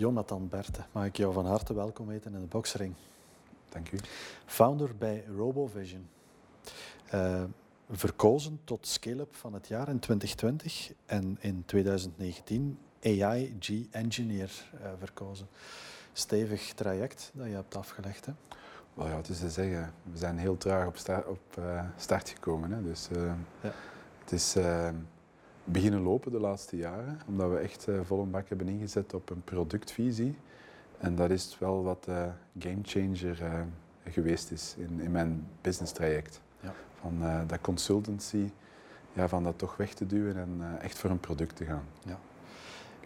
Jonathan Berte, mag ik jou van harte welkom heten in de boxring. Dank u. Founder bij RoboVision. Uh, verkozen tot scale-up van het jaar in 2020 en in 2019 AI G-engineer uh, verkozen. Stevig traject dat je hebt afgelegd. Hè? Wel ja, het is te zeggen, we zijn heel traag op, sta op uh, start gekomen. Hè? Dus ja. het is beginnen lopen de laatste jaren, omdat we echt uh, vol een bak hebben ingezet op een productvisie. En dat is wel wat de gamechanger uh, geweest is in, in mijn business traject. Ja. Van uh, dat consultancy, ja, van dat toch weg te duwen en echt voor een product te gaan. Ja.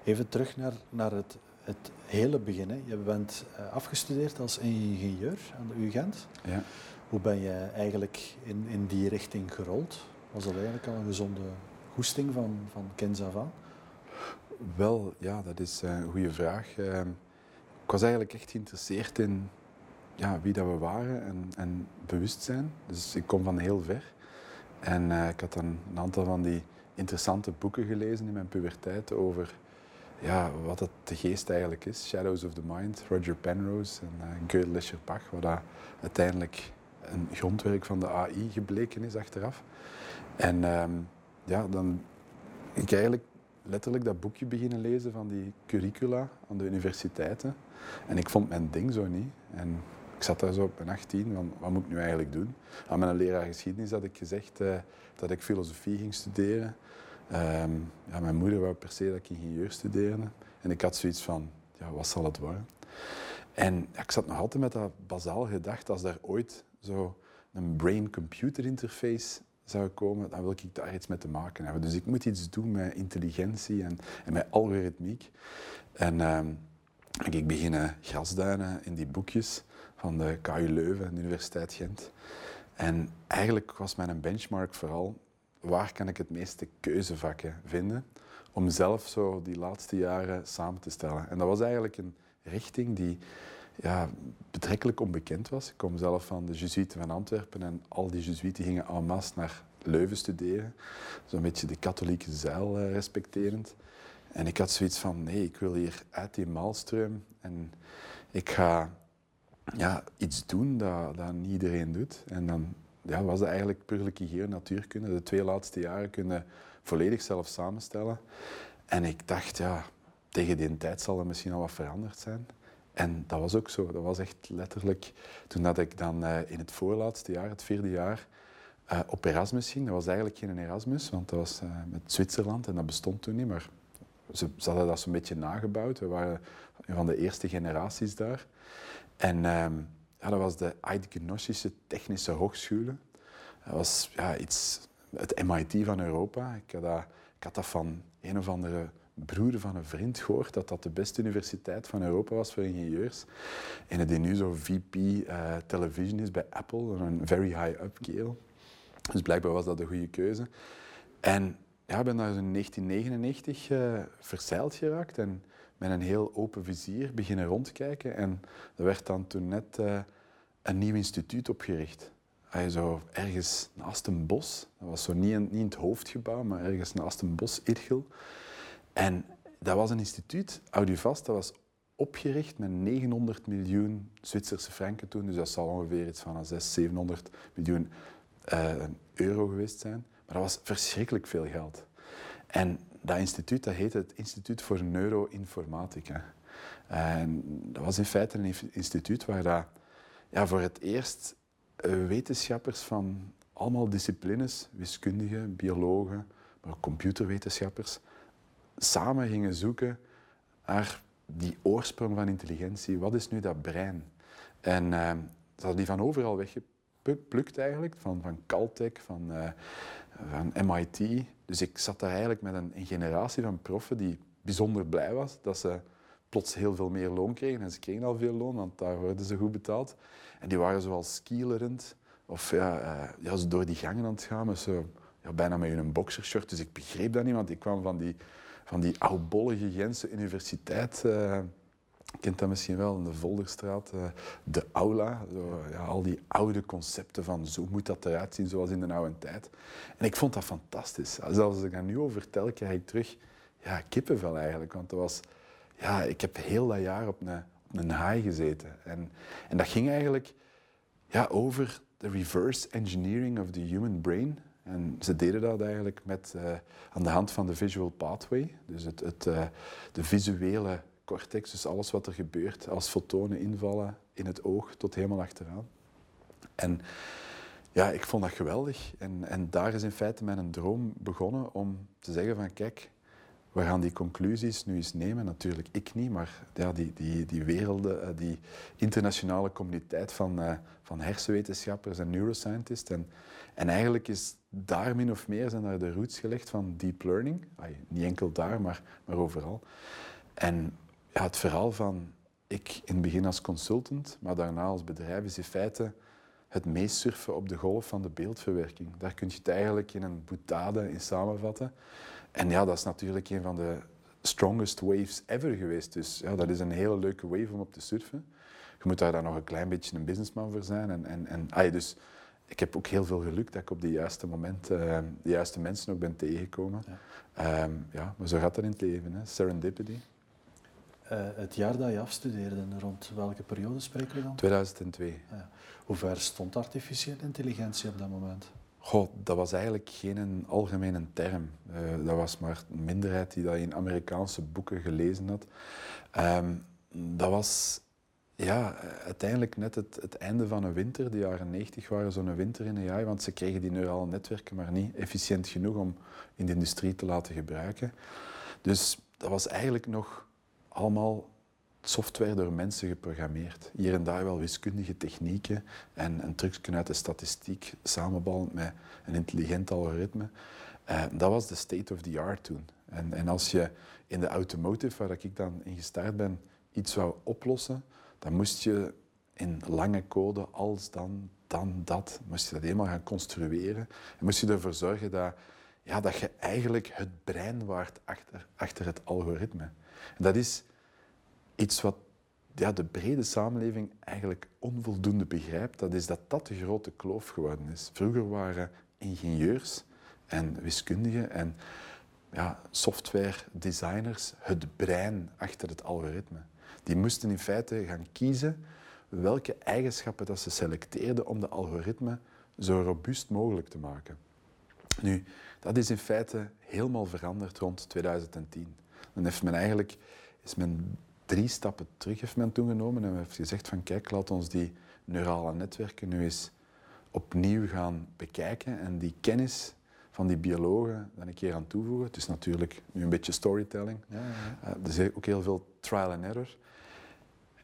Even terug naar, naar het, het hele begin. Hè. Je bent afgestudeerd als ingenieur aan de UGent. Ja. Hoe ben je eigenlijk in, in die richting gerold? Was dat eigenlijk al een gezonde goesting van, van aan? Wel, ja, dat is eh, een goede vraag. Ehm, ik was eigenlijk echt geïnteresseerd in ja, wie dat we waren en, en bewustzijn. Dus ik kom van heel ver. En uh, ik had een aantal van die interessante boeken gelezen in mijn puberteit over ja, wat het de geest eigenlijk is. Shadows of the Mind, Roger Penrose en uh, Gödel Bach, wat dat uiteindelijk een grondwerk van de AI gebleken is achteraf. En ehm, ja, dan ik eigenlijk letterlijk dat boekje beginnen lezen van die curricula aan de universiteiten. En ik vond mijn ding zo niet. En ik zat daar zo op mijn 18, van wat moet ik nu eigenlijk doen? Aan mijn leraar geschiedenis had ik gezegd uh, dat ik filosofie ging studeren. Um, ja, mijn moeder wou per se dat ik ingenieur studeerde. En ik had zoiets van, ja, wat zal het worden? En ik zat nog altijd met dat bazaal gedacht, als er ooit zo een brain-computer interface zou komen, dan wil ik daar iets mee te maken hebben. Dus ik moet iets doen met intelligentie en, en met algoritmiek. En uh, ik beginnen grasduinen in die boekjes van de KU Leuven, de Universiteit Gent. En eigenlijk was mijn benchmark vooral, waar kan ik het meeste keuzevakken vinden om zelf zo die laatste jaren samen te stellen. En dat was eigenlijk een richting die ja, betrekkelijk onbekend was. Ik kom zelf van de Jesuiten van Antwerpen en al die Jesuiten gingen en masse naar Leuven studeren. Zo'n beetje de katholieke zeil uh, respecterend. En ik had zoiets van, nee, ik wil hier uit die maalstroom en ik ga ja, iets doen dat, dat niet iedereen doet. En dan ja, was het eigenlijk puurlijke hier natuurkunde. De twee laatste jaren kunnen volledig zelf samenstellen. En ik dacht, ja, tegen die tijd zal er misschien al wat veranderd zijn. En dat was ook zo. Dat was echt letterlijk toen dat ik dan uh, in het voorlaatste jaar, het vierde jaar, uh, op Erasmus ging. Dat was eigenlijk geen Erasmus, want dat was uh, met Zwitserland en dat bestond toen niet. Maar ze, ze hadden dat zo'n beetje nagebouwd. We waren van de eerste generaties daar. En uh, ja, dat was de Eidgenössische Technische Hogeschool. Dat was ja, iets, het MIT van Europa. Ik had, ik had dat van een of andere broer van een vriend gehoord dat dat de beste universiteit van Europa was voor ingenieurs. En die nu zo VP uh, television is bij Apple, een very high up scale. Dus blijkbaar was dat een goede keuze. En ja, ik ben daar in 1999 uh, verzeild geraakt en met een heel open vizier beginnen rondkijken. En er werd dan toen net uh, een nieuw instituut opgericht. Hij zo ergens naast een bos, dat was zo niet in, niet in het hoofdgebouw, maar ergens naast een bos, Irgel. En dat was een instituut, Auduvast, dat was opgericht met 900 miljoen Zwitserse franken toen. Dus dat zal ongeveer iets van 600, 700 miljoen uh, euro geweest zijn. Maar dat was verschrikkelijk veel geld. En dat instituut, dat heette het Instituut voor Neuroinformatica. En dat was in feite een instituut waar dat, ja, voor het eerst eh, wetenschappers van allemaal disciplines, wiskundigen, biologen, maar ook computerwetenschappers, samen gingen zoeken naar die oorsprong van intelligentie. Wat is nu dat brein? En uh, ze hadden die van overal weggeplukt eigenlijk, van, van Caltech, van, uh, van MIT. Dus ik zat daar eigenlijk met een, een, generatie van proffen die bijzonder blij was dat ze plots heel veel meer loon kregen. En ze kregen al veel loon, want daar worden ze goed betaald. En die waren zoals skielerend, of ja, uh, ja, zo door die gangen aan het gaan, zo, ja, bijna met hun boxershort. Dus ik begreep dat niet, want ik kwam van die van die oudbollige Gentse universiteit. Uh, kent dat misschien wel, in de Volderstraat. Uh, de aula, zo, ja, al die oude concepten van zo moet dat eruit zien, zoals in de oude tijd. En ik vond dat fantastisch. Zelfs als ik daar nu over vertel, krijg ik terug ja, kippenvel eigenlijk. Want dat was ja, ik heb heel dat jaar op een, op een high gezeten. En, en dat ging eigenlijk ja, over de reverse engineering of the human brain. En ze deden dat eigenlijk met, uh, aan de hand van de visual pathway, dus het, het, uh, de visuele cortex, dus alles wat er gebeurt als fotonen invallen in het oog tot helemaal achteraan. En ja, ik vond dat geweldig. En, en daar is in feite mijn droom begonnen om te zeggen van kijk, we gaan die conclusies nu eens nemen. Natuurlijk ik niet, maar ja, die, die, die werelden, eh, die internationale communiteit van, uh, van hersenwetenschappers en neuroscientists. En, en eigenlijk is daar min of meer zijn daar de roots gelegd van deep learning. niet enkel daar, maar, maar overal. En ja, het verhaal van ik in het begin als consultant, maar daarna als bedrijf is in feite het meest surfen op de golf van de beeldverwerking. Daar kun je het eigenlijk in een boutade in samenvatten. En ja, dat is natuurlijk een van de strongest waves ever geweest. Dus ja, dat is een hele leuke wave om op te surfen. Je moet daar dan nog een klein beetje een businessman voor zijn. En, en, en, ah, dus ik heb ook heel veel geluk dat ik op het juiste moment uh, de juiste mensen ook ben tegengekomen. Ja. Um, ja, maar zo gaat dat in het leven, hè. serendipity. Uh, het jaar dat je afstudeerde, rond welke periode spreken we dan? 2002. Ja. Hoe ver stond artificiële intelligentie op dat moment? Goh, dat was eigenlijk geen algemene term. Uh, dat was maar een minderheid die dat in Amerikaanse boeken gelezen had. Um, dat was ja, uiteindelijk net het, het, einde van een winter. De jaren 90 waren zo'n winter in een jaar, want ze kregen die neurale netwerken maar niet efficiënt genoeg om in de industrie te laten gebruiken. Dus dat was eigenlijk nog allemaal software door mensen geprogrammeerd. Hier en daar wel wiskundige technieken en, en trucs uit de statistiek samenballend met een intelligent algoritme. Uh, dat was de state of the art toen. En, en als je in de automotive, waar ik dan in gestart ben, iets wou oplossen, dan moest je in lange code, als dan, dan dat, moest je dat helemaal gaan construeren. En moest je ervoor zorgen dat, ja, dat je eigenlijk het brein waart achter, achter het algoritme. En dat is iets wat ja, de brede samenleving eigenlijk onvoldoende begrijpt, dat is dat dat de grote kloof geworden is. Vroeger waren ingenieurs en wiskundigen en ja, software designers het brein achter het algoritme. Die moesten in feite gaan kiezen welke eigenschappen dat ze selecteerden om de algoritme zo robuust mogelijk te maken. Nu, dat is in feite helemaal veranderd rond 2010. Dan heeft men eigenlijk, is men drie stappen terug heeft men toen genomen en heeft gezegd van kijk, laat ons die neurale netwerken nu eens opnieuw gaan bekijken en die kennis van die biologen dan een keer aan toevoegen. Het is natuurlijk nu een beetje storytelling. Ja, ja. Uh, is ook heel veel trial and error.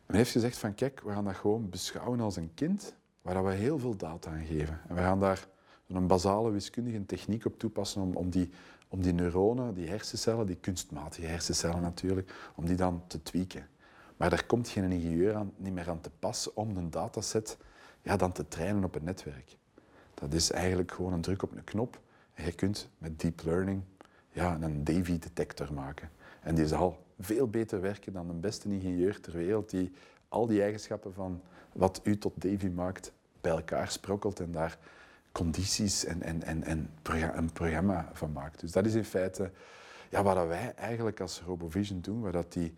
Men heeft gezegd van kijk, we gaan dat gewoon beschouwen als een kind waar we heel veel data aan geven. En we gaan daar een basale wiskundige techniek op toepassen om, om die om die neuronen, die hersencellen, die kunstmatige hersencellen natuurlijk, om die dan te tweaken. Maar daar komt geen ingenieur aan, niet meer aan te pas om een dataset ja, dan te trainen op een netwerk. Dat is eigenlijk gewoon een druk op een knop en je kunt met deep learning ja, een Davy-detector maken. En die zal veel beter werken dan de beste ingenieur ter wereld die al die eigenschappen van wat u tot Davy maakt bij elkaar sprokkelt en daar condities en, en, en, en een programma van maakt. Dus dat is in feite ja, wat wij eigenlijk als RoboVision doen, waar dat die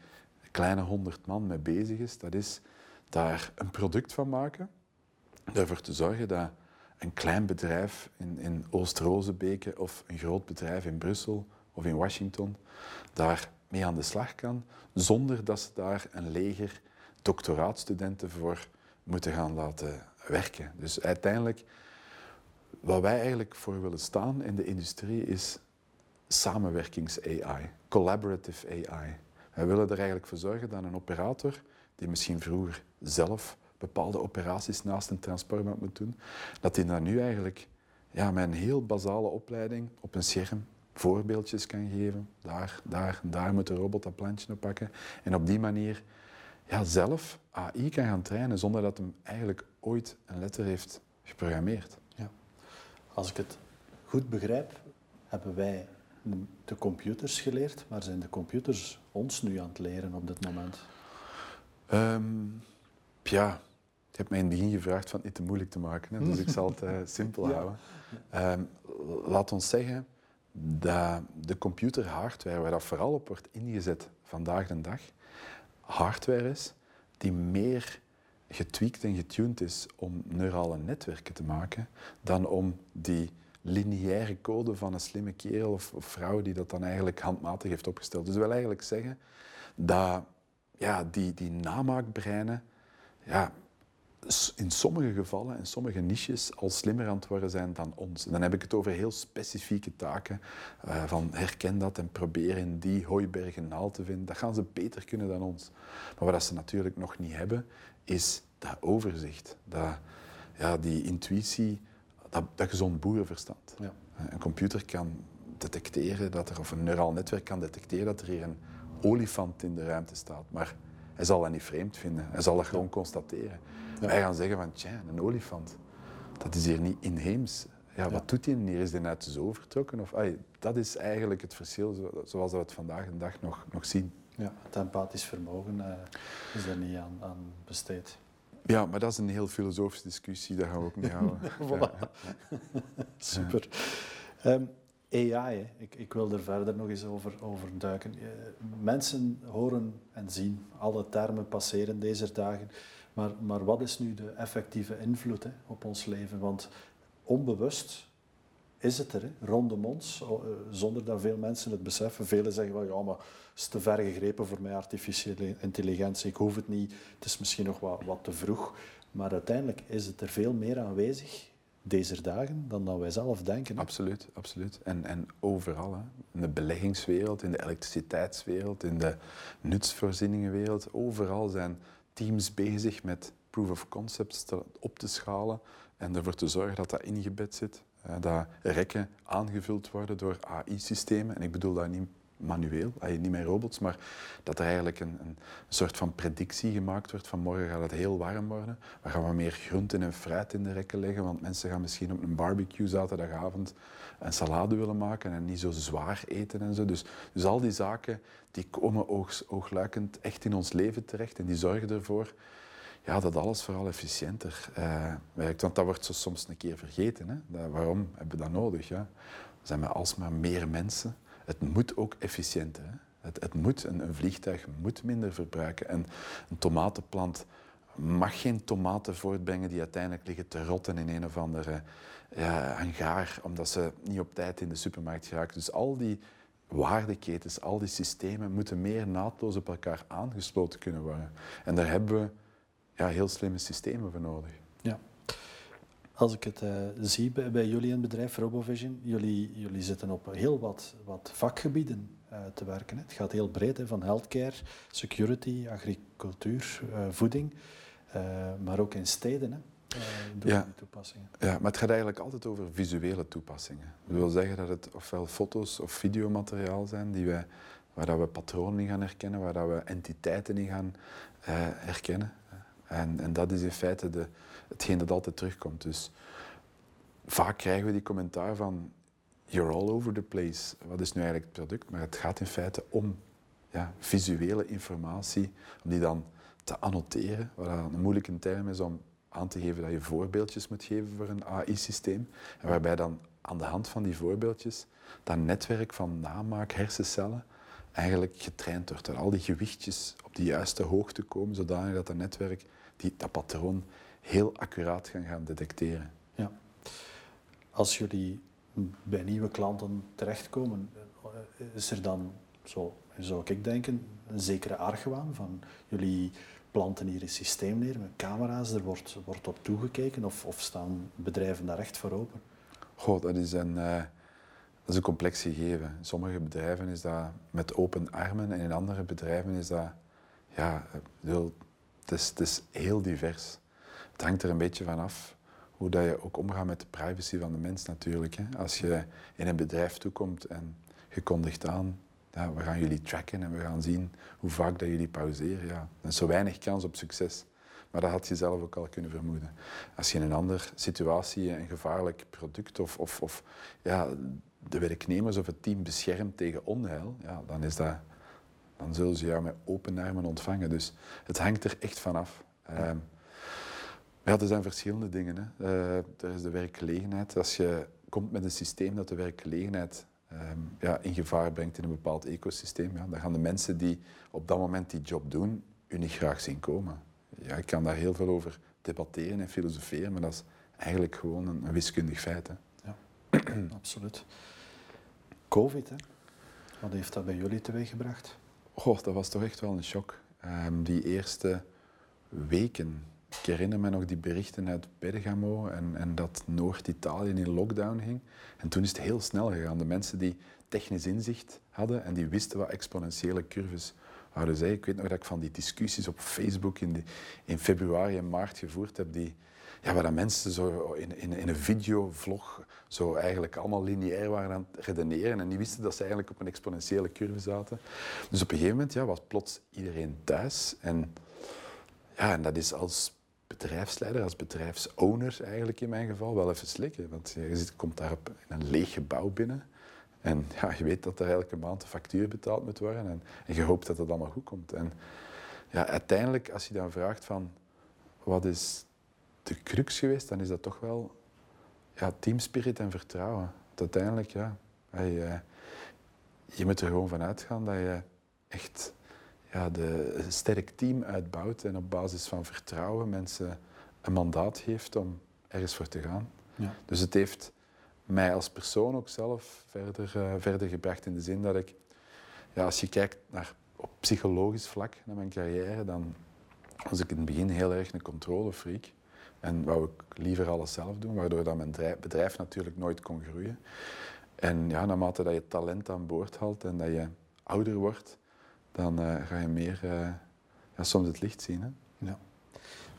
kleine honderd man mee bezig is, dat is daar een product van maken, ervoor te zorgen dat een klein bedrijf in, in Oost-Rozebeke of een groot bedrijf in Brussel of in Washington daar mee aan de slag kan, zonder dat ze daar een leger doctoraatstudenten voor moeten gaan laten werken. Dus uiteindelijk wat wij eigenlijk voor willen staan in de industrie is samenwerkings-AI, collaborative AI. Wij willen er eigenlijk voor zorgen dat een operator, die misschien vroeger zelf bepaalde operaties naast een transport moet doen, dat hij dan nu eigenlijk ja, met een heel basale opleiding op een scherm voorbeeldjes kan geven. Daar, daar, daar moet de robot dat plantje oppakken. En op die manier ja, zelf AI kan gaan trainen zonder dat hem eigenlijk ooit een letter heeft geprogrammeerd. Als ik het goed begrijp, hebben wij de computers geleerd, maar zijn de computers ons nu aan het leren op dit moment? Um, ja, je hebt mij in het begin gevraagd van het niet te moeilijk te maken, hè, dus ik zal het uh, simpel houden. Um, laat ons zeggen dat de computerhardware, waar dat vooral op wordt ingezet vandaag de dag, hardware is die meer getweakt en getuned is om neurale netwerken te maken dan om die lineaire code van een slimme kerel of, vrouw die dat dan eigenlijk handmatig heeft opgesteld. Dus wil eigenlijk zeggen dat ja, die, die namaakbreinen ja, in sommige gevallen, in sommige niches, al slimmer aan het worden zijn dan ons. En dan heb ik het over heel specifieke taken, uh, van herken dat en probeer in die hooibergen naal te vinden. Dat gaan ze beter kunnen dan ons. Maar wat ze natuurlijk nog niet hebben, is dat overzicht, dat, ja, die intuïtie, dat, dat gezond boerenverstand. Ja. Een computer kan detecteren dat er, of een neuraal netwerk kan detecteren dat er hier een olifant in de ruimte staat. Maar hij zal dat niet vreemd vinden. Hij zal dat gewoon constateren. Wij gaan zeggen van, tja, een olifant, dat is hier niet inheems. Ja, wat doet hij hier? Is hij uit de zoo vertrokken? Of, ay, dat is eigenlijk het verschil zoals we het vandaag de dag nog, nog zien. Ja, het empathisch vermogen uh, is er niet aan, aan, besteed. Ja, maar dat is een heel filosofische discussie, daar gaan we ook niet houden. Super. Um, AI, ik, ik, wil er verder nog eens over, over duiken. Eh, mensen horen en zien alle termen passeren deze dagen. Maar, maar wat is nu de effectieve invloed hè, op ons leven? Want onbewust is het er, hè, rondom ons, eh, zonder dat veel mensen het beseffen. Velen zeggen wel, ja, maar het is te ver gegrepen voor mij, artificiële intelligentie. Ik hoef het niet, het is misschien nog wat, wat te vroeg. Maar uiteindelijk is het er veel meer aanwezig deze dagen dan dat wij zelf denken. Absoluut, absoluut. En, en overal. Hè. In de beleggingswereld, in de elektriciteitswereld, in de nutsvoorzieningenwereld. Overal zijn teams bezig met proof of concepts op te schalen en ervoor te zorgen dat dat ingebed zit. Dat rekken aangevuld worden door AI-systemen. En ik bedoel dat niet manueel, niet met robots, maar dat er eigenlijk een, een, soort van predictie gemaakt wordt van morgen gaat het heel warm worden. We gaan wat meer groenten en fruit in de rekken leggen, want mensen gaan misschien op een barbecue zaterdagavond een salade willen maken en niet zo zwaar eten en zo. Dus, dus al die zaken die komen oog, oogluikend echt in ons leven terecht en die zorgen ervoor ja, dat alles vooral efficiënter uh, werkt. Want dat wordt soms een keer vergeten. Hè? waarom hebben we dat nodig? Ja? We zijn met alsmaar meer mensen het moet ook efficiënter. Het, het, moet, een, een, vliegtuig moet minder verbruiken. En een tomatenplant mag geen tomaten voortbrengen die uiteindelijk liggen te rotten in een of andere ja, hangaar, omdat ze niet op tijd in de supermarkt geraken. Dus al die waardeketens, al die systemen moeten meer naadloos op elkaar aangesloten kunnen worden. En daar hebben we ja, heel slimme systemen voor nodig. Als ik het uh, zie bij, bij, jullie in het bedrijf Robovision, jullie, jullie zitten op heel wat, wat vakgebieden uh, te werken. Hè. Het gaat heel breed, hè, van healthcare, security, agricultuur, uh, voeding, maar ook in steden. Hè. Door ja. die toepassingen. Ja, maar het gaat eigenlijk altijd over visuele toepassingen. Dat wil zeggen dat het ofwel foto's of videomateriaal zijn die wij, waar dat we patronen in gaan herkennen, waar dat we entiteiten in gaan herkennen. En, en dat is in feite de, hetgeen dat altijd terugkomt. Dus vaak krijgen we die commentaar van you're all over the place. Wat is nu eigenlijk het product? Maar het gaat in feite om ja, visuele informatie, om die dan te annoteren, wat een moeilijke term is om aan te geven dat je voorbeeldjes moet geven voor een AI-systeem. En waarbij dan aan de hand van die voorbeeldjes dat netwerk van namaak hersencellen eigenlijk getraind wordt. Dat al die gewichtjes op de juiste hoogte komen, zodanig dat dat netwerk die, dat patroon heel accuraat gaan gaan detecteren. Ja. Als jullie bij nieuwe klanten terechtkomen, eh, is er dan, zo zou ik denken, een zekere argwaan van jullie planten hier een systeem neer met camera's, er wordt, wordt op toegekeken of, of staan bedrijven daar echt voor open? Goh, dat is een, uh, dat is een complex gegeven. In sommige bedrijven is dat met open armen en in andere bedrijven is dat, ja, bedoel, het is, het is heel divers. Het hangt er een beetje van af hoe dat je ook omgaat met de privacy van de mens natuurlijk. Hè. Als je in een bedrijf toekomt en je kondigt aan, ja, we gaan jullie tracken en we gaan zien hoe vaak dat jullie pauzeren. Ja. Dan zo weinig kans op succes. Maar dat had je zelf ook al kunnen vermoeden. Als je in een andere situatie een gevaarlijk product of, of, of ja, de werknemers of het team beschermt tegen onheil, ja, dan, is dat, dan zullen ze jou met open armen ontvangen. Dus het hangt er echt vanaf. Ehm, ja, er zijn verschillende dingen. Hè. Uh, er is de werkgelegenheid. Als je komt met een systeem dat de werkgelegenheid ehm, ja, in gevaar brengt in een bepaald ecosysteem, ja, dan gaan de mensen die op dat moment die job doen, u niet graag zien komen. Ja, ik kan daar heel veel over debatteren en filosoferen, maar dat is eigenlijk gewoon een, een wiskundig feit. Hè. Ja, absoluut. Covid, hè? wat heeft dat bij jullie teweeggebracht? Oh, dat was toch echt wel een shock. Um, die eerste weken, ik herinner me nog die berichten uit Bergamo en, en dat Noord-Italië in lockdown ging. En toen is het heel snel gegaan. De mensen die technisch inzicht hadden en die wisten wat exponentiële curves hadden zij. Ik weet nog dat ik van die discussies op Facebook in, in februari en maart gevoerd heb, die, ja, waar dat mensen zo in, in, in een videovlog zo eigenlijk allemaal lineair waren aan het redeneren en die wisten dat ze eigenlijk op een exponentiële curve zaten. Dus op een gegeven moment ja, was plots iedereen thuis en, ja, en dat is als bedrijfsleider, als bedrijfsowner eigenlijk in mijn geval wel even slikken. Want je zit, komt daar op, in een leeg gebouw binnen en ja, je weet dat er elke maand de factuur betaald moet worden en, je hoopt dat het allemaal goed komt. En ja, uiteindelijk, als je dan vraagt van wat is de crux geweest, dan is dat toch wel ja, teamspirit en vertrouwen. Uiteindelijk, ja, je, eh, je moet er gewoon van uitgaan dat je echt ja, de, een sterk team uitbouwt en op basis van vertrouwen mensen een mandaat geeft om ergens voor te gaan. Ja. Dus het heeft mij als persoon ook zelf verder, uh, verder gebracht in de zin dat ik, ja, als je kijkt naar op psychologisch vlak naar mijn carrière, dan was ik in het begin heel erg een controlefreak. En wou ik liever alles zelf doen, waardoor dat mijn bedrijf natuurlijk nooit kon groeien. En ja, naarmate dat je talent aan boord haalt en dat je ouder wordt, dan uh, ga je meer uh, ja, soms het licht zien. Hè? Ja.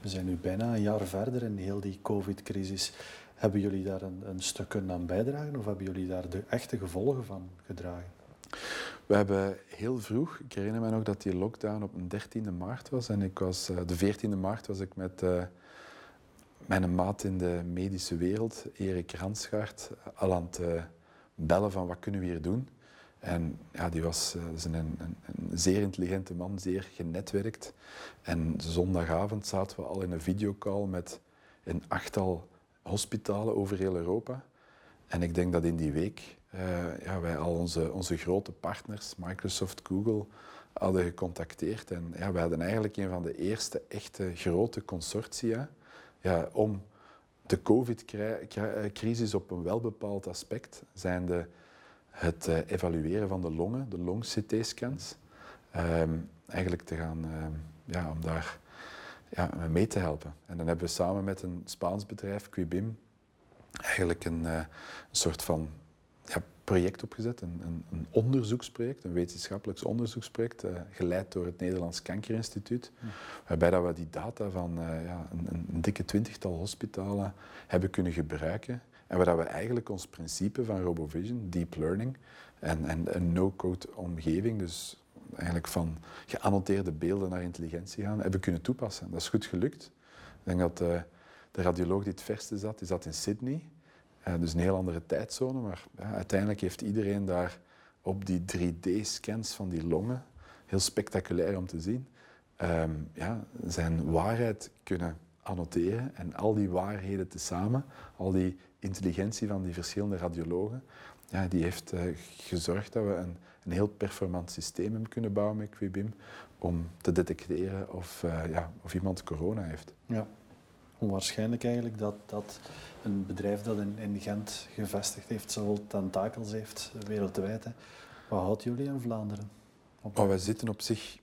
We zijn nu bijna een jaar verder in heel die COVID-crisis. Hebben jullie daar een, een stuk kunnen aan bijdragen of hebben jullie daar de echte gevolgen van gedragen? We hebben heel vroeg, ik herinner me nog dat die lockdown op de 13e maart was. En ik was, uh, de 14e maart was ik met mijn maat in de medische wereld, Erik Ransgaard, al aan het bellen van wat kunnen we hier doen. En ja, die was uh, een, een, een, zeer intelligente man, zeer genetwerkt. En zondagavond zaten we al in een videocall met een achttal hospitalen over heel Europa. En ik denk dat in die week uh, ja, wij al onze, onze grote partners, Microsoft, Google, hadden gecontacteerd. En ja, wij hadden eigenlijk een van de eerste echte grote consortia ja, om de COVID-crisis op een welbepaald aspect, zijn de, het uh, evalueren van de longen, de long-CT-scans, ehm, eigenlijk te gaan, uh, ja, om daar ja, mee te helpen. En dan hebben we samen met een Spaans bedrijf, Quibim, eigenlijk een, uh, een soort van ja, project opgezet, een, een, een, onderzoeksproject, een wetenschappelijk onderzoeksproject, uh, geleid door het Nederlands Kankerinstituut, waarbij dat we die data van uh, ja, een, een, dikke twintigtal hospitalen hebben kunnen gebruiken en waar we eigenlijk ons principe van RoboVision, deep learning en, en een no-code omgeving, dus eigenlijk van geannoteerde beelden naar intelligentie gaan, hebben kunnen toepassen. Dat is goed gelukt. Ik denk dat uh, de radioloog die het verste zat, die zat in Sydney. Uh, dus een heel andere tijdzone, maar ja, uiteindelijk heeft iedereen daar op die 3D-scans van die longen, heel spectaculair om te zien, um, ja, zijn waarheid kunnen annoteren en al die waarheden tezamen, al die intelligentie van die verschillende radiologen, ja, die heeft uh, gezorgd dat we een, een heel performant systeem hebben kunnen bouwen met Quibim om te detecteren of, uh, ja, of iemand corona heeft. Ja onwaarschijnlijk eigenlijk dat, dat een bedrijf dat in, in Gent gevestigd heeft, zoveel tentakels heeft wereldwijd. Hè. Wat houdt jullie in Vlaanderen? Oh, wij zitten op zich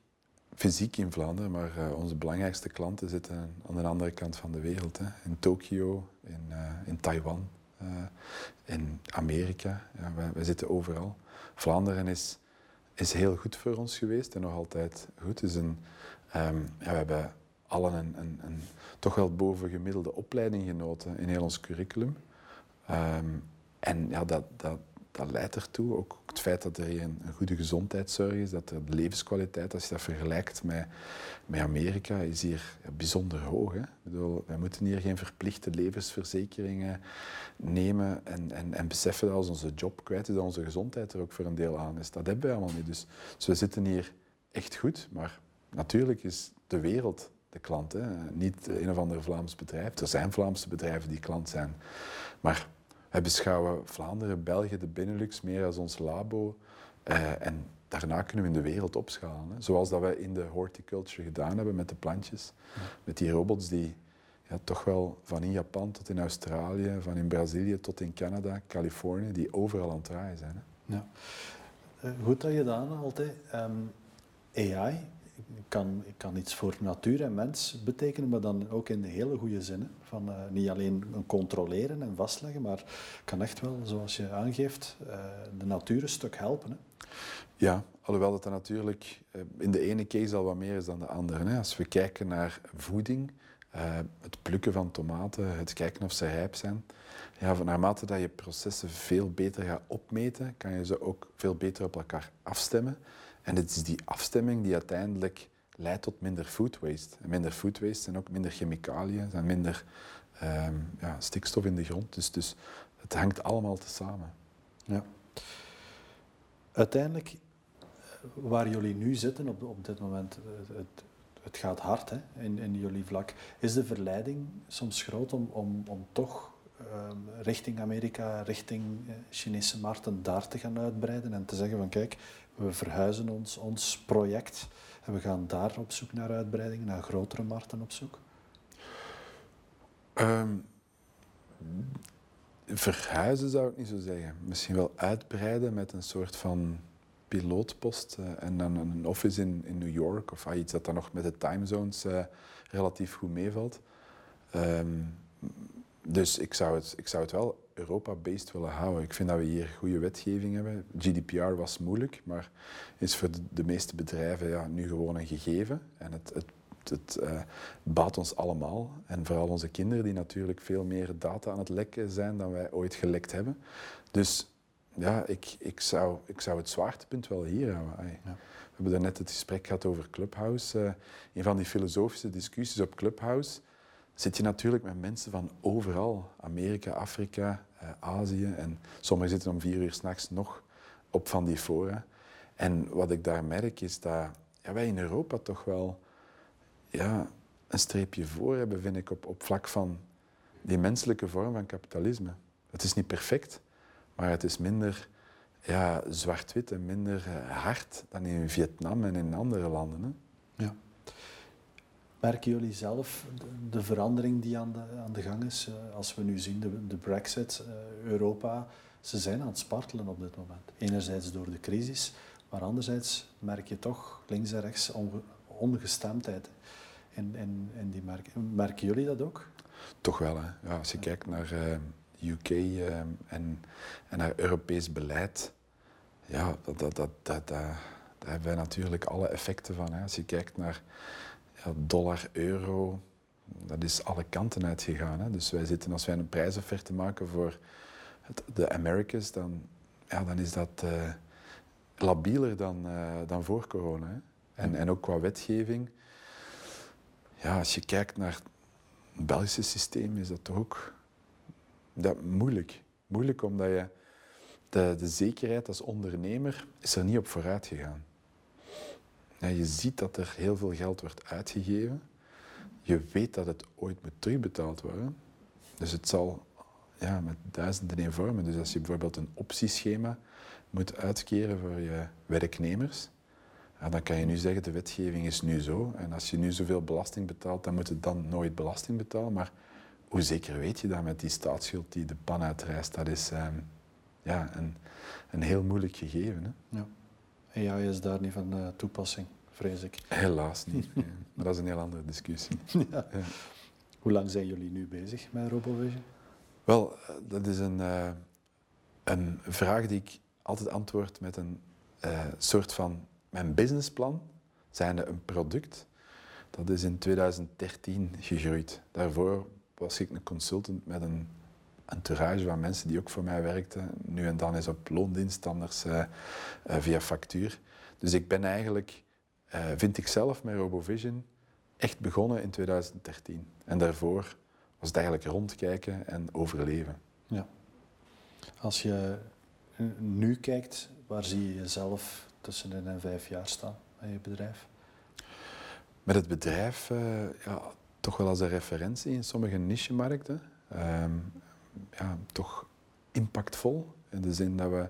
fysiek in Vlaanderen, maar uh, onze belangrijkste klanten zitten aan de andere kant van de wereld. Hè. In Tokio, in, uh, in Taiwan, uh, in Amerika. Ja, wij, wij, zitten overal. Vlaanderen is, is heel goed voor ons geweest en nog altijd goed. Een, um, ja, we hebben allen een, een, een, toch wel bovengemiddelde opleiding genoten in heel ons curriculum. Um, en ja, dat, dat, dat leidt ertoe, ook het feit dat er een, een, goede gezondheidszorg is, dat de levenskwaliteit, als je dat vergelijkt met, met Amerika, is hier bijzonder hoog. Hè? Ik bedoel, wij moeten hier geen verplichte levensverzekeringen nemen en, en, en beseffen dat als onze job kwijt is, dat onze gezondheid er ook voor een deel aan is. Dat hebben wij allemaal niet. Dus, dus we zitten hier echt goed, maar natuurlijk is de wereld de klant. Hè. Niet een of ander Vlaams bedrijf. Er zijn Vlaamse bedrijven die klant zijn. Maar wij beschouwen Vlaanderen, België, de Benelux meer als ons labo. Uh, en daarna kunnen we in de wereld opschalen. Hè. Zoals dat wij in de horticulture gedaan hebben met de plantjes. Met die robots die ja, toch wel van in Japan tot in Australië, van in Brazilië tot in Canada, Californië, die overal aan het draaien zijn. Hè. Ja. Eh, goed dat je dat aanhaalt. Um, ehm, AI kan, kan iets voor natuur en mens betekenen, maar dan ook in de hele goede zin. Van, uh, niet alleen controleren en vastleggen, maar kan echt wel, zoals je aangeeft, uh, de natuur een stuk helpen. Hè. Ja, alhoewel dat natuurlijk in de ene case al wat meer is dan de andere. Hè. Als we kijken naar voeding, het plukken van tomaten, het kijken of ze rijp zijn, ja, naarmate dat je processen veel beter gaat opmeten, kan je ze ook veel beter op elkaar afstemmen. En het is die afstemming die uiteindelijk leidt tot minder food waste. En minder food waste zijn ook minder chemicaliën, zijn minder ehm, ja, stikstof in de grond. Dus, dus het hangt allemaal tezamen. Ja. Uiteindelijk, eh, waar jullie nu zitten op, op dit moment, eh, het, het gaat hard hè, in, in jullie vlak. Is de verleiding soms groot om, om, om toch Ehm, richting Amerika, richting uh, Chinese markten daar te gaan uitbreiden en te zeggen van kijk, we verhuizen ons, ons project we gaan daar op zoek naar uitbreiding, naar grotere markten op zoek? Um, verhuizen zou ik niet zo zeggen. Misschien wel uitbreiden met een soort van pilootpost uh, en dan een office in, in New York of iets dat dan nog met de timezones uh, relatief goed meevalt. Um, dus ik zou het, ik zou het wel Europa-based willen houden. Ik vind dat we hier goede wetgeving hebben. GDPR was moeilijk, maar is voor de, meeste bedrijven ja, nu gewoon een gegeven. En het, het, het uh, baat ons allemaal. En vooral onze kinderen, die natuurlijk veel meer data aan het lekken zijn dan wij ooit gelekt hebben. Dus ja, ik, ik, zou, ik zou het zwaartepunt wel hier houden. Ja. We hebben net het gesprek gehad over Clubhouse. Uh, een van die filosofische discussies op Clubhouse zit je natuurlijk met mensen van overal. Amerika, Afrika, eh, Azië. En sommigen zitten om vier uur s'nachts nog op van die fora. En wat ik daar merk is dat ja, wij in Europa toch wel ja, een streepje voor hebben, vind ik, op, op vlak van die menselijke vorm van kapitalisme. Het is niet perfect, maar het is minder ja, zwart-wit en minder eh, hard dan in Vietnam en in andere landen. Hè. Ja. Merken jullie zelf de, verandering die aan de, aan de gang is? Uh, als we nu zien de, de Brexit, uh, Europa, ze zijn aan het spartelen op dit moment. Enerzijds door de crisis, maar anderzijds merk je toch links en rechts onge, ongestemdheid in, in, in die merken. Merken jullie dat ook? Toch wel. Hè. Ja, als je kijkt naar uh, eh, UK en, en naar Europees beleid, ja, dat, dat, dat, dat, daar hebben wij natuurlijk alle effecten van. Hè. Als je kijkt naar ja, dollar, euro, dat is alle kanten uitgegaan. Hè. Dus wij zitten, als wij een prijsofferte maken voor het, de Americas, dan, ja, dan is dat uh, labieler dan, uh, dan voor corona. Hè. En, en ook qua wetgeving. Ja, als je kijkt naar het Belgische systeem, is dat toch ook dat, moeilijk. Moeilijk omdat je de, de zekerheid als ondernemer is er niet op vooruit gegaan. Ja, je ziet dat er heel veel geld wordt uitgegeven. Je weet dat het ooit moet terugbetaald worden. Dus het zal ja, met duizenden in vormen. Dus als je bijvoorbeeld een optieschema moet uitkeren voor je werknemers, ja, dan kan je nu zeggen de wetgeving is nu zo. En als je nu zoveel belasting betaalt, dan moet je dan nooit belasting betalen. Maar hoe zeker weet je dat met die staatsschuld die de pan uitreist? Dat is ehm, ja, een, een heel moeilijk gegeven. Hè? Ja. AI is daar niet van uh, toepassing, vrees ik. Helaas niet. Maar dat is een heel andere discussie. Ja. Hoe lang zijn jullie nu bezig met RoboVision? Wel, eh, dat is een, uh, een vraag die ik altijd antwoord met een uh, soort van mijn businessplan. Zijnde een product. Dat is in 2013 gegroeid. Daarvoor was ik een consultant met een entourage van mensen die ook voor mij werkten. Nu en dan is op loondienst, anders uh, via factuur. Dus ik ben eigenlijk, uh, vind ik zelf met RoboVision, echt begonnen in 2013. En daarvoor was het eigenlijk rondkijken en overleven. Ja. Als je nu kijkt, waar zie je jezelf tussen de en vijf jaar staan in je bedrijf? Met het bedrijf ja, toch wel als een referentie in sommige niche-markten. Um, ja, toch impactvol. In de zin dat we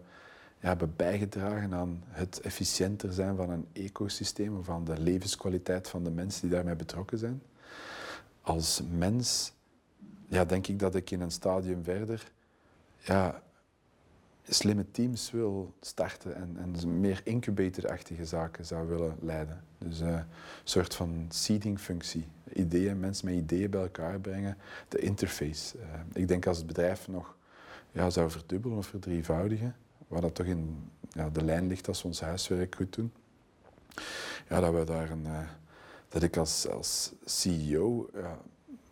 ja, hebben bijgedragen aan het efficiënter zijn van een ecosysteem van de levenskwaliteit van de mensen die daarmee betrokken zijn. Als mens ja, denk ik dat ik in een stadium verder ja, slimme teams wil starten en, en meer incubatorachtige zaken zou willen leiden. Dus uh, een soort van seeding-functie. Ideeën, mensen met ideeën bij elkaar brengen, de interface. Uh, ik denk als het bedrijf nog ja, zou verdubbelen of verdrievoudigen, waar dat toch in ja, de lijn ligt als we ons huiswerk goed doen, ja, dat we daar een, uh, dat ik als, CEO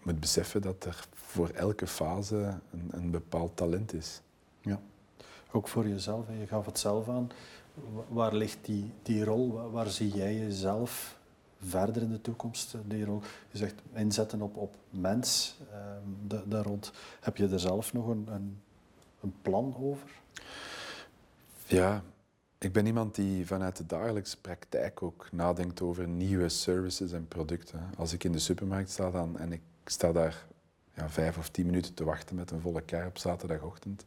moet beseffen dat er voor elke fase een, een bepaald talent is. Ja ook voor jezelf. Je gaf het zelf aan. Waar ligt die, die rol? Waar zie jij jezelf verder in de toekomst? Eh, die rol? Je zegt inzetten op, op mens uh, daar rond. Heb je er zelf nog een, een, een plan over? Ja, ik ben iemand die vanuit de dagelijkse praktijk ook nadenkt over nieuwe services en producten. Als ik in de supermarkt sta dan, en ik sta daar ja, vijf of tien minuten te wachten met een volle kar op zaterdagochtend,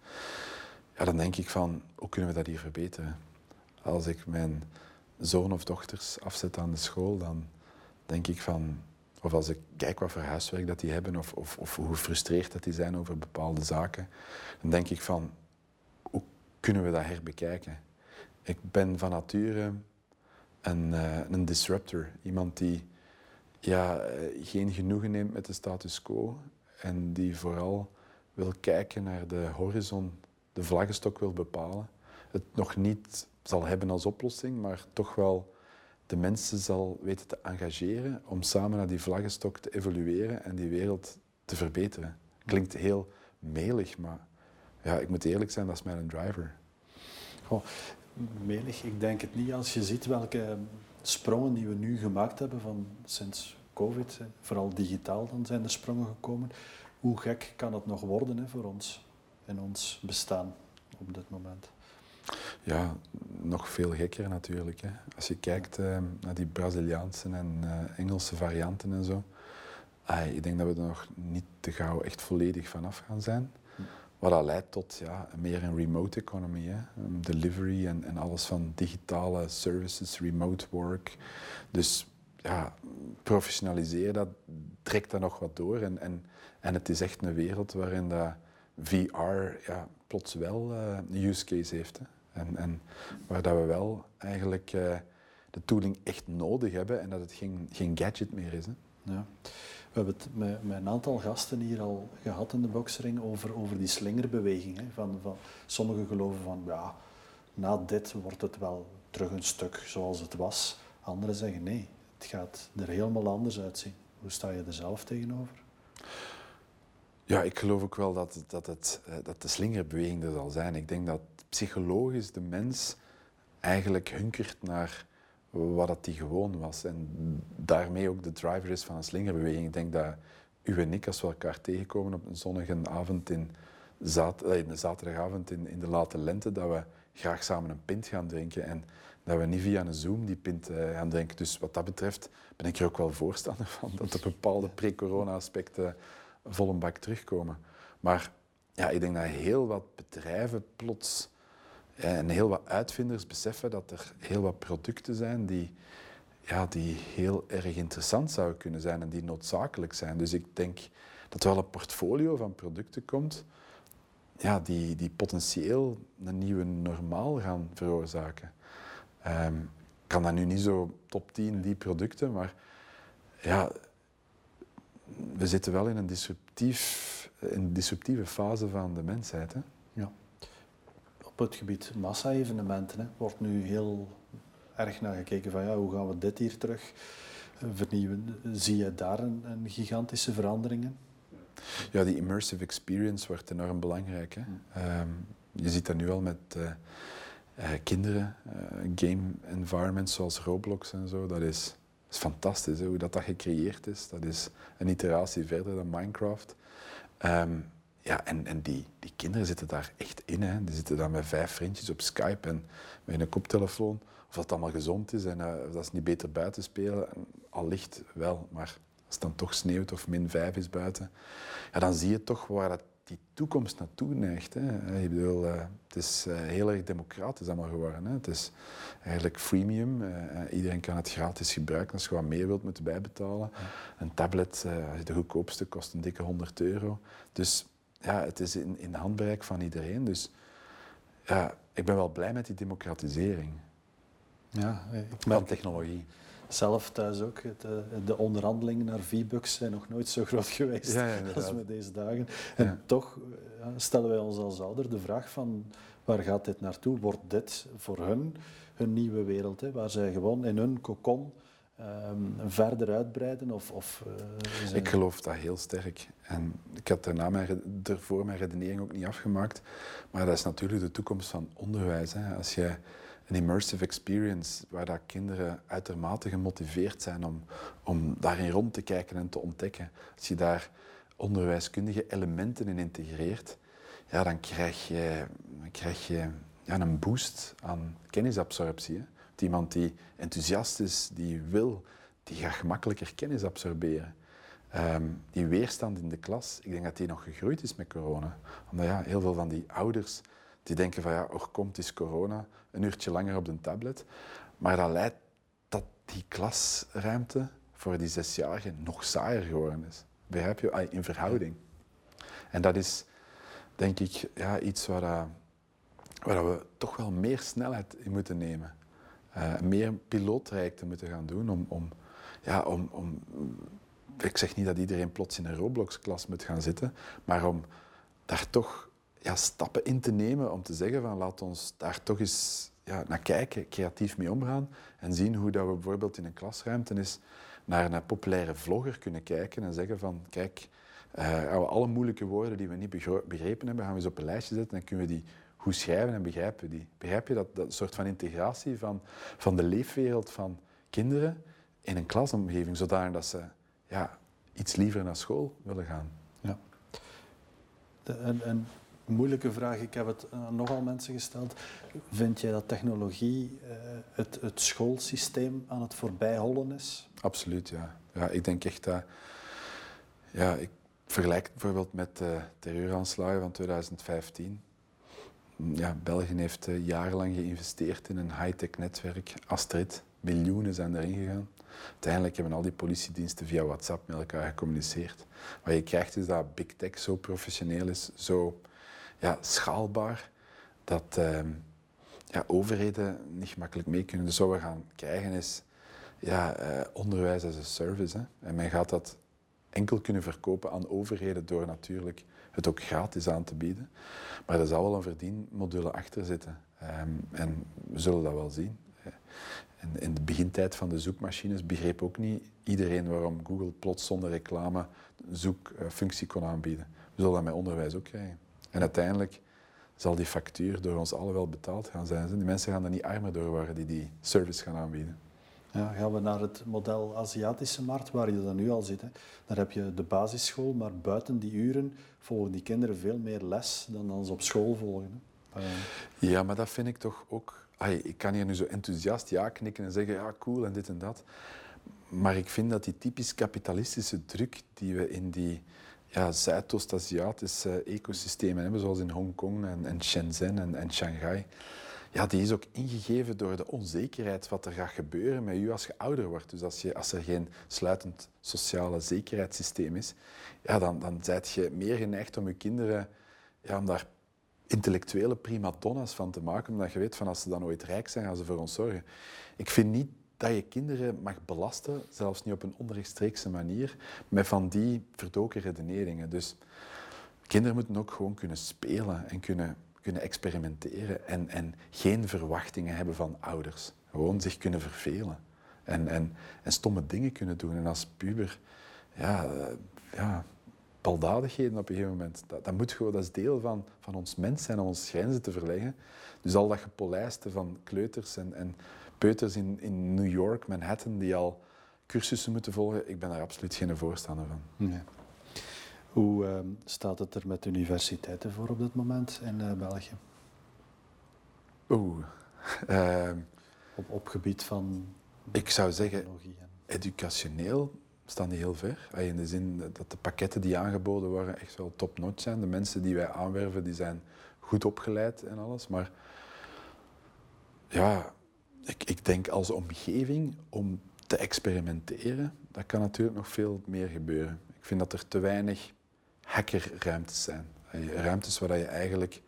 ja, dan denk ik van, hoe kunnen we dat hier verbeteren? Als ik mijn zoon of dochters afzet aan de school, dan denk ik van, of als ik kijk wat voor huiswerk dat die hebben, of, of, of hoe gefrustreerd dat die zijn over bepaalde zaken, dan denk ik van, hoe kunnen we dat herbekijken? Ik ben van nature een, uh, een disruptor, iemand die ja, eh, geen genoegen neemt met de status quo en die vooral wil kijken naar de horizon de vlaggenstok wil bepalen. Het nog niet zal hebben als oplossing, maar toch wel de mensen zal weten te engageren om samen naar die vlaggenstok te evolueren en die wereld te verbeteren. Klinkt heel melig, maar ja, ik moet eerlijk zijn, dat is mijn driver. Goh, melig, ik denk het niet. Als je ziet welke sprongen die we nu gemaakt hebben van sinds COVID, vooral digitaal dan zijn er sprongen gekomen. Hoe gek kan het nog worden hè, voor ons? in ons bestaan op dit moment. Ja, nog veel gekker natuurlijk. Hè. Als je kijkt uh, naar die Braziliaanse en uh, Engelse varianten en zo. Ay, ik denk dat we er nog niet te gauw echt volledig vanaf gaan zijn. Wat dat leidt tot ja, meer een remote economy. Hè. Delivery en, en alles van digitale services, remote work. Dus ja, professionaliseren, dat trekt dan nog wat door. En, en, en het is echt een wereld waarin dat VR ja, plots wel uh, een use case heeft. Hè. En, en waar dat we wel eigenlijk uh, de tooling echt nodig hebben en dat het geen, geen gadget meer is. Hè. Ja. We hebben het met, met, een aantal gasten hier al gehad in de boxring over, over die slingerbeweging. Hè. Van, van, sommigen geloven van ja, na dit wordt het wel terug een stuk zoals het was. Anderen zeggen nee, het gaat er helemaal anders uitzien. Hoe sta je er zelf tegenover? Ja, ik geloof ook wel dat, dat, het, eh, dat de slingerbeweging er zal zijn. Ik denk dat psychologisch de mens eigenlijk hunkert naar wat dat die gewoon was. En daarmee ook de driver is van een slingerbeweging. Ik denk dat u en ik, als we elkaar tegenkomen op een zonnige avond in, eh, zaterdagavond in, in de late lente, dat we graag samen een pint gaan drinken. En dat we niet via een Zoom die pint uh, gaan drinken. Dus wat dat betreft ben ik er ook wel voorstander van dat er bepaalde pre-corona aspecten vol een bak terugkomen. Maar ja, ik denk dat heel wat bedrijven plots en heel wat uitvinders beseffen dat er heel wat producten zijn die, ja, die heel erg interessant zouden kunnen zijn en die noodzakelijk zijn. Dus ik denk dat er wel een portfolio van producten komt ja, die, die potentieel een nieuwe normaal gaan veroorzaken. Um, ik kan dat nu niet zo top 10 die producten, maar ja, we zitten wel in een, disruptief, disruptieve fase van de mensheid. Hè? Ja. Het gebied massa-evenementen wordt nu heel erg naar gekeken van ja, hoe gaan we dit hier terug vernieuwen. Zie je daar een, een gigantische veranderingen? Ja, die immersive experience wordt enorm belangrijk. Hè? Ehm, je ziet dat nu al met uh, uh, kinderen, uh, game environments zoals Roblox en zo. Dat is is fantastisch hè, hoe dat, dat gecreëerd is. Dat is een iteratie verder dan Minecraft. Um, ja, en, en die, die kinderen zitten daar echt in. Hè. Die zitten daar met vijf vriendjes op Skype en met een koptelefoon. Of dat allemaal gezond is en uh, dat ze niet beter buiten spelen. Allicht wel, maar als het dan toch sneeuwt of min vijf is buiten, ja, dan zie je toch waar dat die toekomst naartoe neigt. Hè. Ik bedoel, uh, het is uh, heel erg democratisch allemaal geworden. Hè. Het is eigenlijk freemium. Uh, iedereen kan het gratis gebruiken. Als je wat meer wilt, moet je bijbetalen. Ja. Een tablet, de goedkoopste, kost een dikke 100 euro. Dus ja, het is in, in handbereik van iedereen. Dus ja, ik ben wel blij met die democratisering ja, ik van technologie zelf thuis ook. De, de onderhandelingen naar V-Bucks zijn nog nooit zo groot geweest ja, ja, als met deze dagen. En toch stellen wij ons als ouder de vraag van waar gaat dit naartoe? Wordt dit voor hun hun nieuwe wereld, hè, waar zij gewoon in hun cocon um, verder uitbreiden? Of, of, uh, Ik geloof dat heel sterk. En ik had daarna mijn, ervoor mijn redenering ook niet afgemaakt. Maar dat is natuurlijk de toekomst van onderwijs. Hè. Als je een immersive experience waar dat kinderen uitermate gemotiveerd zijn om, om daarin rond te kijken en te ontdekken. Als je daar onderwijskundige elementen in integreert, ja, dan krijg je, dan krijg je ja, een boost aan kennisabsorptie. Hè. Iemand die enthousiast is, die wil, die gaat gemakkelijker kennis absorberen. Ehm, die weerstand in de klas, ik denk dat die nog gegroeid is met corona. Omdat ja, heel veel van die ouders die denken van ja, er komt is corona, een uurtje langer op de tablet. Maar dat leidt dat die klasruimte voor die zesjarigen nog saaier geworden is. Begrijp je? In verhouding. En dat is, denk ik, ja, iets waar, waar we toch wel meer snelheid in moeten nemen. Uh, meer piloottrajecten moeten gaan doen om, om, ja, om, om... Ik zeg niet dat iedereen plots in een Roblox-klas moet gaan zitten, maar om daar toch ja, stappen in te nemen om te zeggen van laat ons daar toch eens ja, naar kijken, creatief mee omgaan en zien hoe dat we bijvoorbeeld in een klasruimte is naar een populaire vlogger kunnen kijken en zeggen van kijk, gaan we alle moeilijke woorden die we niet begrepen hebben, gaan we eens op een lijstje zetten en kunnen we die goed schrijven en begrijpen die. Begrijp je dat, dat soort van integratie van, van de leefwereld van kinderen in een klasomgeving, zodanig ze ja, iets liever naar school willen gaan? Ja. De, en, en moeilijke vraag, ik heb het aan nogal mensen gesteld. Vind jij dat technologie uh, het, het schoolsysteem aan het voorbijhollen is? Absoluut, ja. ja ik denk echt dat... Ja, ik vergelijk het bijvoorbeeld met de terreuraanslagen van 2015. Ja, België heeft uh, jarenlang geïnvesteerd in een high-tech netwerk. Astrid, miljoenen zijn erin gegaan. Uiteindelijk hebben al die politiediensten via WhatsApp met elkaar gecommuniceerd. Wat je krijgt is dat big tech zo professioneel is, zo ja, schaalbaar dat ehm, ja, overheden niet gemakkelijk mee kunnen. Dus wat we gaan krijgen is ja, uh, onderwijs als een service. Hè. En men gaat dat enkel kunnen verkopen aan overheden door natuurlijk het ook gratis aan te bieden. Maar er zal wel een verdienmodule achter zitten. Ehm, en we zullen dat wel zien. En in de begintijd van de zoekmachines begreep ook niet iedereen waarom Google plots zonder reclame zoekfunctie kon aanbieden. We zullen dat met onderwijs ook krijgen. En uiteindelijk zal die factuur door ons allen wel betaald gaan zijn. Die mensen gaan er niet armer door worden die die service gaan aanbieden. Ja, gaan we naar het model Aziatische markt, waar je dan nu al zit. Hè. Daar heb je de basisschool, maar buiten die uren volgen die kinderen veel meer les dan dan ze op school volgen. Hè. Ja, maar dat vind ik toch ook... ik kan hier nu zo enthousiast ja knikken en zeggen, ja, cool en dit en dat. Maar ik vind dat die typisch kapitalistische druk die we in die ja, Zuidoost-Aziatische ecosystemen hebben, zoals in Hongkong en, en Shenzhen en, en Shanghai, ja, die is ook ingegeven door de onzekerheid wat er gaat gebeuren met u als je ouder wordt. Dus als, je, als er geen sluitend sociale zekerheidssysteem is, ja, dan, dan zijt je meer geneigd om je kinderen ja, om daar intellectuele prima donna's van te maken, omdat je weet van als ze dan ooit rijk zijn, gaan ze voor ons zorgen. Ik vind niet dat je kinderen mag belasten, zelfs niet op een onrechtstreekse manier, met van die verdoken redeneringen. Dus kinderen moeten ook gewoon kunnen spelen en kunnen, kunnen experimenteren en, en geen verwachtingen hebben van ouders. Gewoon zich kunnen vervelen en, en, en stomme dingen kunnen doen. En als puber, ja, ja baldadigheden op een gegeven moment. Dat, dat, moet gewoon, dat is deel van, van ons mens zijn om onze grenzen te verleggen. Dus al dat gepolijste van kleuters en, en peuters in, in New York, Manhattan, die al cursussen moeten volgen, ik ben daar absoluut geen voorstander van. Hoe uh, staat het er met universiteiten voor op dit moment in uh, België? Oeh. Uh, op, op gebied van Ik zou zeggen, educationeel staan die heel ver. In de zin dat de pakketten die aangeboden worden echt wel top-notch zijn. De mensen die wij aanwerven, die zijn goed opgeleid en alles. Maar ja, ik, ik denk als omgeving om te experimenteren, dat kan natuurlijk nog veel meer gebeuren. Ik vind dat er te weinig hackerruimtes zijn. Ruimtes waar je eigenlijk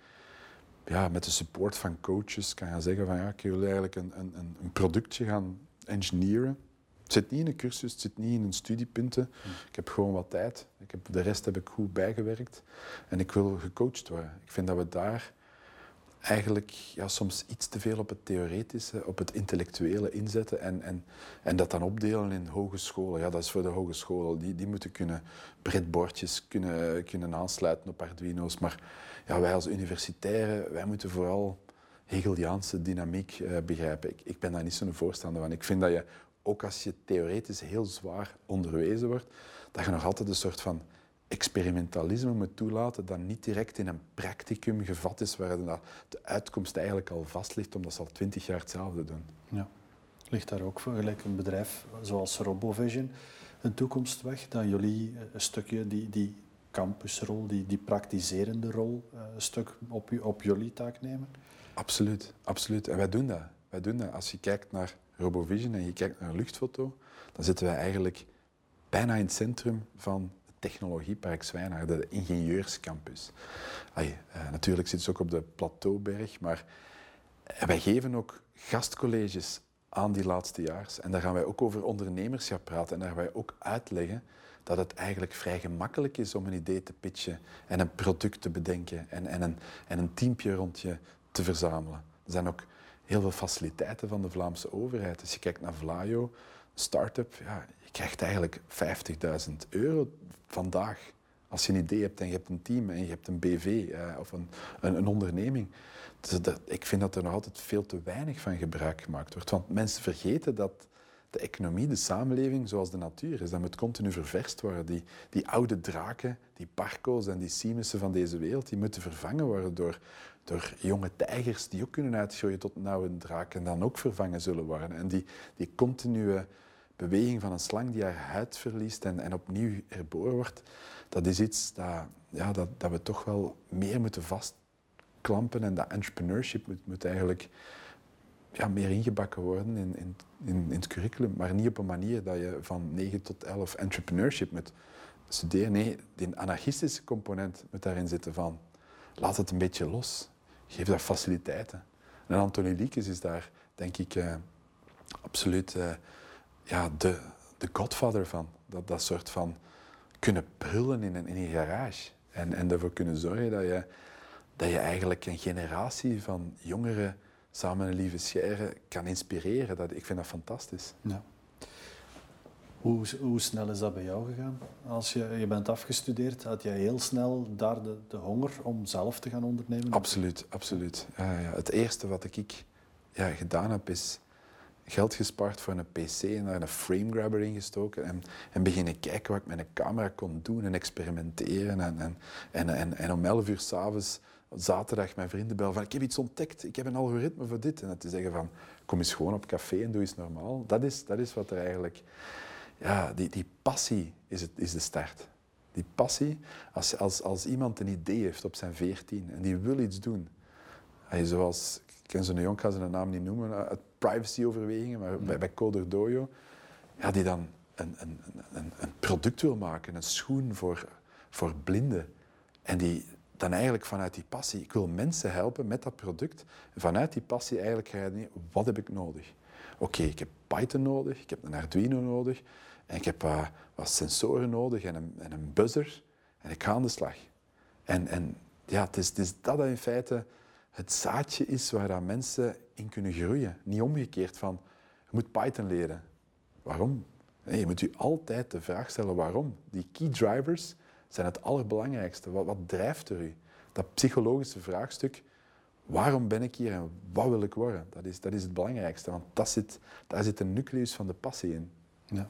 ja, met de support van coaches kan gaan zeggen van ja, ik wil eigenlijk een, een, een productje gaan engineeren. Het zit niet in een cursus, het zit niet in een studiepunten. Hmm. Ik heb gewoon wat tijd. Ik heb, de rest heb ik goed bijgewerkt. En ik wil gecoacht worden. Ik vind dat we daar eigenlijk ja, soms iets te veel op het theoretische, op het intellectuele inzetten en, en, en dat dan opdelen in hogescholen. Ja, dat is voor de hogescholen. Die, die moeten kunnen breadboardjes kunnen, kunnen aansluiten op Arduino's. Maar ja, wij als universitairen, wij moeten vooral Hegeliaanse dynamiek uh, begrijpen. Ik, ik ben daar niet zo'n voorstander van. Ik vind dat je, ook als je theoretisch heel zwaar onderwezen wordt, dat je nog altijd een soort van experimentalisme moet toelaten dat niet direct in een practicum gevat is waar de uitkomst eigenlijk al vast ligt, omdat ze al twintig jaar hetzelfde doen. Ja. Ligt daar ook voor gelijk een bedrijf zoals RoboVision een toekomst weg, dat jullie een stukje die, die campusrol, die, die praktiserende rol, eh, een stuk op, op jullie taak nemen? Absoluut, absoluut. En wij doen dat. Wij doen dat. Als je kijkt naar RoboVision en je kijkt naar luchtfoto, dan zitten wij eigenlijk bijna in het centrum van Technologiepark Zwijnaar, de ingenieurscampus. uh, natuurlijk zit ze ook op de Plateauberg, maar wij geven ook gastcolleges aan die laatste jaars. En daar gaan wij ook over ondernemerschap praten en daar gaan wij ook uitleggen dat het eigenlijk vrij gemakkelijk is om een idee te pitchen en een product te bedenken en, en, een, en een teampje rond je te verzamelen. Er zijn ook heel veel faciliteiten van de Vlaamse overheid. Als je kijkt naar Vlaio, start-up, ja, krijgt eigenlijk 50.000 euro vandaag. Als je een idee hebt en je hebt een team en je hebt een BV eh, of een, een, een onderneming. Dus dat, ik vind dat er nog altijd veel te weinig van gebruik gemaakt wordt. Want mensen vergeten dat de economie, de samenleving, zoals de natuur is, dat moet continu ververst worden. Die, die oude draken, die parco's en die Siemensen van deze wereld, die moeten vervangen worden door, door jonge tijgers die ook kunnen uitgroeien tot een draak en dan ook vervangen zullen worden. En die, die continue beweging van een slang die haar huid verliest en, en opnieuw herboren wordt, dat is iets dat, ja, dat, dat we toch wel meer moeten vastklampen. En dat entrepreneurship moet, moet eigenlijk ja, meer ingebakken worden in, in, in, het curriculum. Maar niet op een manier dat je van 9 tot 11 entrepreneurship moet studeren. Nee, die anarchistische component moet daarin zitten van laat het een beetje los. Geef daar faciliteiten. En Anthony Liekes is daar, denk ik, uh, absoluut uh, ja, de, de godfather van. Dat, dat soort van kunnen brullen in een, in een garage. En, en ervoor kunnen zorgen dat je, dat je eigenlijk een generatie van jongeren samen een lieve scheren kan inspireren. Dat, ik vind dat fantastisch. Ja. Hoe, hoe snel is dat bij jou gegaan? Als je, je bent afgestudeerd, had jij heel snel daar de, de honger om zelf te gaan ondernemen? Absoluut, absoluut. Ja, ja. Het eerste wat ik ja, gedaan heb, is geld gespaard voor een pc en daar een framegrabber in gestoken en, en beginnen kijken wat ik met een camera kon doen en experimenteren. En, en, en, en, en om 11 uur s'avonds, zaterdag, mijn vrienden bellen van ik heb iets ontdekt, ik heb een algoritme voor dit. En te zeggen van kom eens gewoon op café en doe eens normaal. Dat is, dat is wat er eigenlijk... Ja, die, die passie is, het, is de start. Die passie, als, als, als iemand een idee heeft op zijn veertien en die wil iets doen, zoals, ken zo'n jongen, ik ga zijn naam niet noemen, uit privacyoverwegingen, maar bij, bij Coder Dojo, ja, die dan een, een, een, een, product wil maken, een schoen voor, voor blinden. En die dan eigenlijk vanuit die passie, ik wil mensen helpen met dat product. vanuit die passie eigenlijk ga je wat heb ik nodig? Oké, ik heb Python nodig, ik heb een Arduino nodig, en ik heb uh, wat sensoren nodig en een, en een buzzer. En ik ga aan de slag. En, en ja, het is, het is dat in feite het zaadje is waar dat mensen in kunnen groeien. Niet omgekeerd van, je moet Python leren. Waarom? Nee, je moet je altijd de vraag stellen waarom. Die key drivers zijn het allerbelangrijkste. Wat, wat drijft er u? Dat psychologische vraagstuk, waarom ben ik hier en wat wil ik worden? Dat is, dat is het belangrijkste, want dat zit, daar zit de nucleus van de passie in. Ja.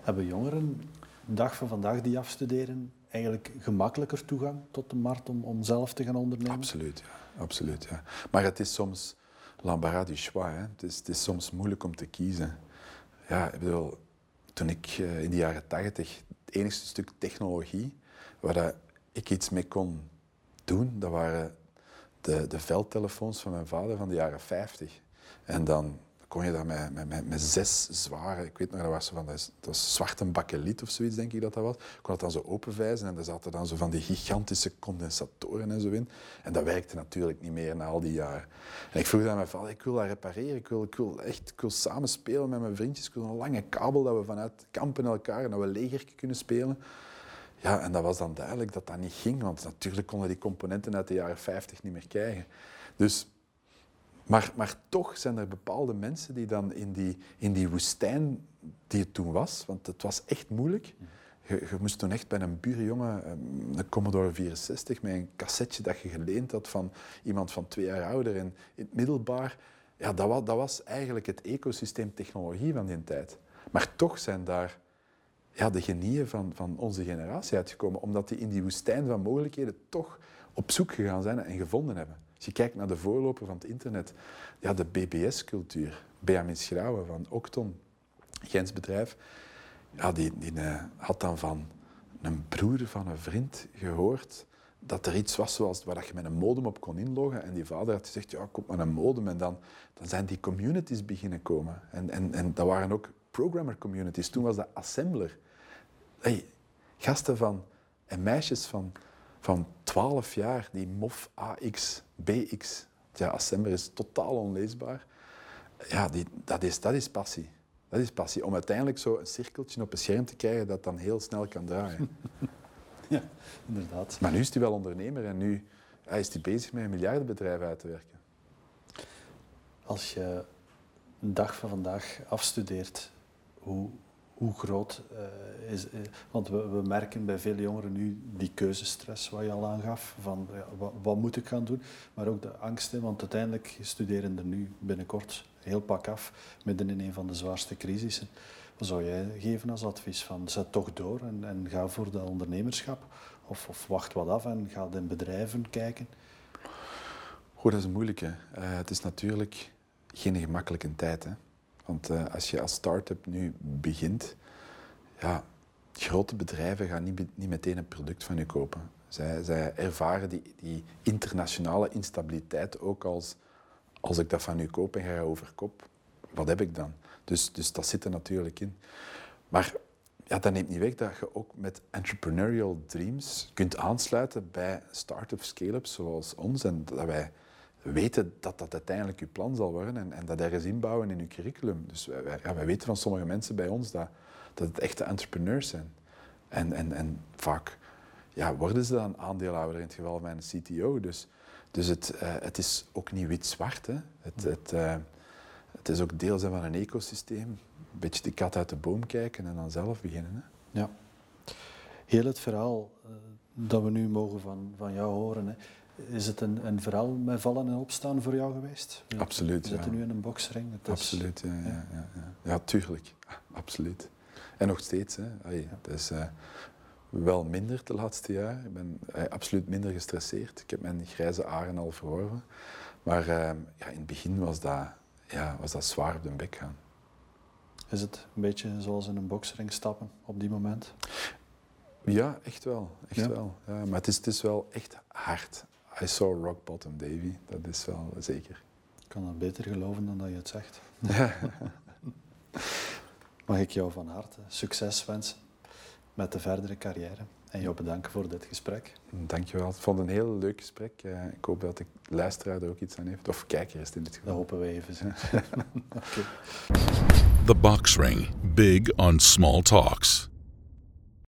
Hebben jongeren, dag van vandaag die afstuderen, eigenlijk gemakkelijker toegang tot de markt om, om zelf te gaan ondernemen? Absoluut, ja. Absoluut, ja. Maar het is soms l'embarras du choix. Hè. Het, is, soms moeilijk om te kiezen. Ja, ik bedoel, toen ik eh, in de jaren tachtig het enigste stuk technologie waar ik iets mee kon doen, dat waren de, de veldtelefoons van mijn vader van de jaren 50. En dan kon je dat met, met, met, zes zware, ik weet nog, dat was, van, dat, was zwarte bakkeliet of zoiets, denk ik dat dat was. Kon dat dan zo openvijzen en daar zaten dan zo van die gigantische condensatoren en zo in. En dat werkte natuurlijk niet meer na al die jaren. En ik vroeg aan mijn vader, ik wil dat repareren, ik wil, ik wil echt ik wil samen spelen met mijn vriendjes, ik wil een lange kabel dat we vanuit kampen elkaar en dat we kunnen spelen. Ja, en dat was dan duidelijk dat dat niet ging, want natuurlijk konden die componenten uit de jaren 50 niet meer krijgen. Dus maar, maar toch zijn er bepaalde mensen die dan in die, in die woestijn die het toen was, want het was echt moeilijk. Je, je moest toen echt bij een buurjongen, ehm, een Commodore 64, met een cassetje dat je geleend had van iemand van twee jaar ouder en in het middelbaar. Ja, dat was, dat was eigenlijk het ecosysteem technologie van die tijd. Maar toch zijn daar ja, de genieën van, van onze generatie uitgekomen, omdat die in die woestijn van mogelijkheden toch op zoek gegaan zijn en gevonden hebben. Als je kijkt naar de voorloper van het internet, ja, de BBS-cultuur, Benjamin Schrauwen van Octon, Gens bedrijf, ja, die, die uh, had dan van een broer van een vriend gehoord dat er iets was zoals waar je met een modem op kon inloggen. En die vader had gezegd, ja, kom maar een modem. En dan, dan zijn die communities beginnen komen. En, en, en dat waren ook programmer communities. Toen was dat assembler. Gasten van, en meisjes van van 12 jaar, die MOF AX, BX. Ja, Assembler is totaal onleesbaar. Ja, die, dat, is, dat is passie. Dat is passie. Om uiteindelijk zo een cirkeltje op een scherm te krijgen dat dan heel snel kan draaien. Ja, inderdaad. Maar nu is hij wel ondernemer en nu hij is hij bezig met een miljardenbedrijf uit te werken. Als je een dag van vandaag afstudeert, hoe, hoe groot uh, is... Uh, want we, we, merken bij veel jongeren nu die keuzestress wat je al aangaf, van ja, wat, moet ik gaan doen, maar ook de angsten, want uiteindelijk studeren er nu binnenkort heel pak af, midden in een van de zwaarste crisissen. Wat zou jij geven als advies? Van zet toch door en, en ga voor dat ondernemerschap, of, of, wacht wat af en ga in bedrijven kijken? Goed, dat is een moeilijke. Uh, het is natuurlijk geen gemakkelijke tijd, hè. Want uh, als je als start-up nu begint, ja, grote bedrijven gaan niet, niet meteen een product van je kopen. Zij, zij ervaren die, die, internationale instabiliteit ook als als ik dat van u koop en ga over kop, wat heb ik dan? Dus, dus dat zit er natuurlijk in. Maar ja, dat neemt niet weg dat je ook met entrepreneurial dreams kunt aansluiten bij start-up scale-ups zoals ons en dat wij weten dat dat uiteindelijk je plan zal worden en, en dat ergens inbouwen in je curriculum. Dus wij, ja, wij weten van sommige mensen bij ons dat, dat het echte entrepreneurs zijn. En, en, en vaak ja, worden ze dan aandeelhouder in het geval van een CTO. Dus, dus het, uh, het is ook niet wit-zwart. Het, het, uh, het is ook deel zijn van een ecosysteem. Een beetje de kat uit de boom kijken en dan zelf beginnen. Hè. Ja. Heel het verhaal uh, dat we nu mogen van, van jou horen. Hè is het een, een verhaal met vallen en opstaan voor jou geweest? Absoluut. We zitten nu in een boksring. Absoluut, ja, ja. Ja, ja, ja. tuurlijk. Absoluut. En nog steeds. Hè. Het is uh, wel minder de laatste jaar. Ik ben uh, absoluut minder gestresseerd. Ik heb mijn grijze aren al verworven. Maar uh, ja, in het begin was dat, ja, was dat zwaar op de bek gaan. Is het een beetje zoals in een boksring stappen op die moment? Ja, echt wel. Echt wel. Ja, maar het is, het is wel echt hard. I saw rock bottom, Davy. Dat is wel zeker. Ik kan dat beter geloven dan dat je het zegt. Mag ik jou van harte succes wensen met de verdere carrière en jou bedanken voor dit gesprek. Dankjewel. Ik vond het een heel leuk gesprek. Eh, ik hoop dat de luisteraar er ook iets aan heeft. Of kijker is in dit geval. Dat hopen we even. okay. The Box Ring. Big on small talks.